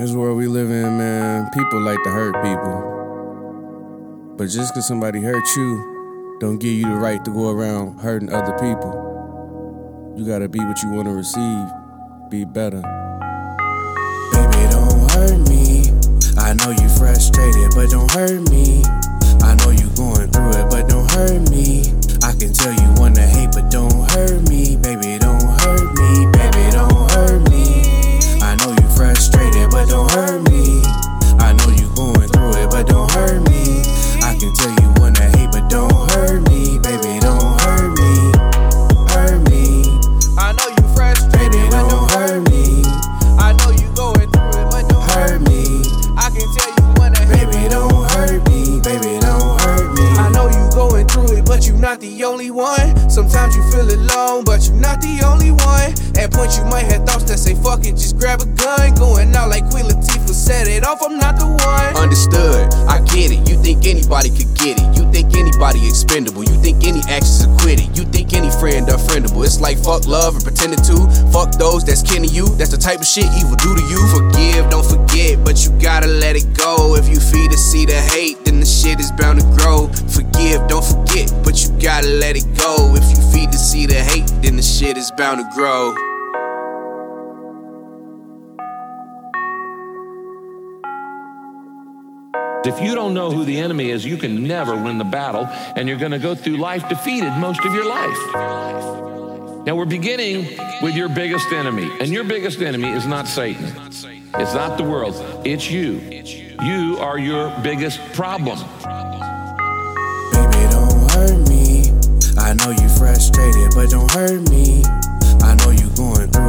this world we live in, man, people like to hurt people. But just because somebody hurt you, don't give you the right to go around hurting other people. You gotta be what you wanna receive, be better. Baby, don't hurt me. I know you frustrated, but don't hurt me. Only one. Sometimes you feel alone, but you're not the only one. At points you might have thoughts that say fuck it, just grab a gun. Going out like Queen Latifah, set it off, I'm not the one. Understood, get it. You think anybody could get it. You think anybody expendable. You think any actions acquitted. You think any friend unfriendable. It's like fuck love and pretending to. Fuck those that's kin to you. That's the type of shit evil do to you. Forgive, don't forget, but you gotta let it go. If you feed the seed of hate, then the shit is bound to grow. Forgive, don't forget, but you gotta let it go. If you feed the seed of hate, then the shit is bound to grow. If you don't know who the enemy is, you can never win the battle, and you're going to go through life defeated most of your life. Now, we're beginning with your biggest enemy, and your biggest enemy is not Satan. It's not the world, it's you. You are your biggest problem. Baby, don't hurt me. I know you frustrated, but don't hurt me. I know you going through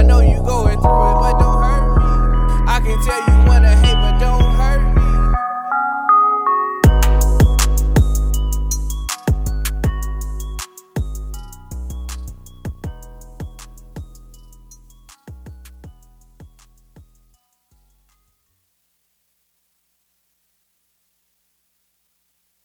I know you go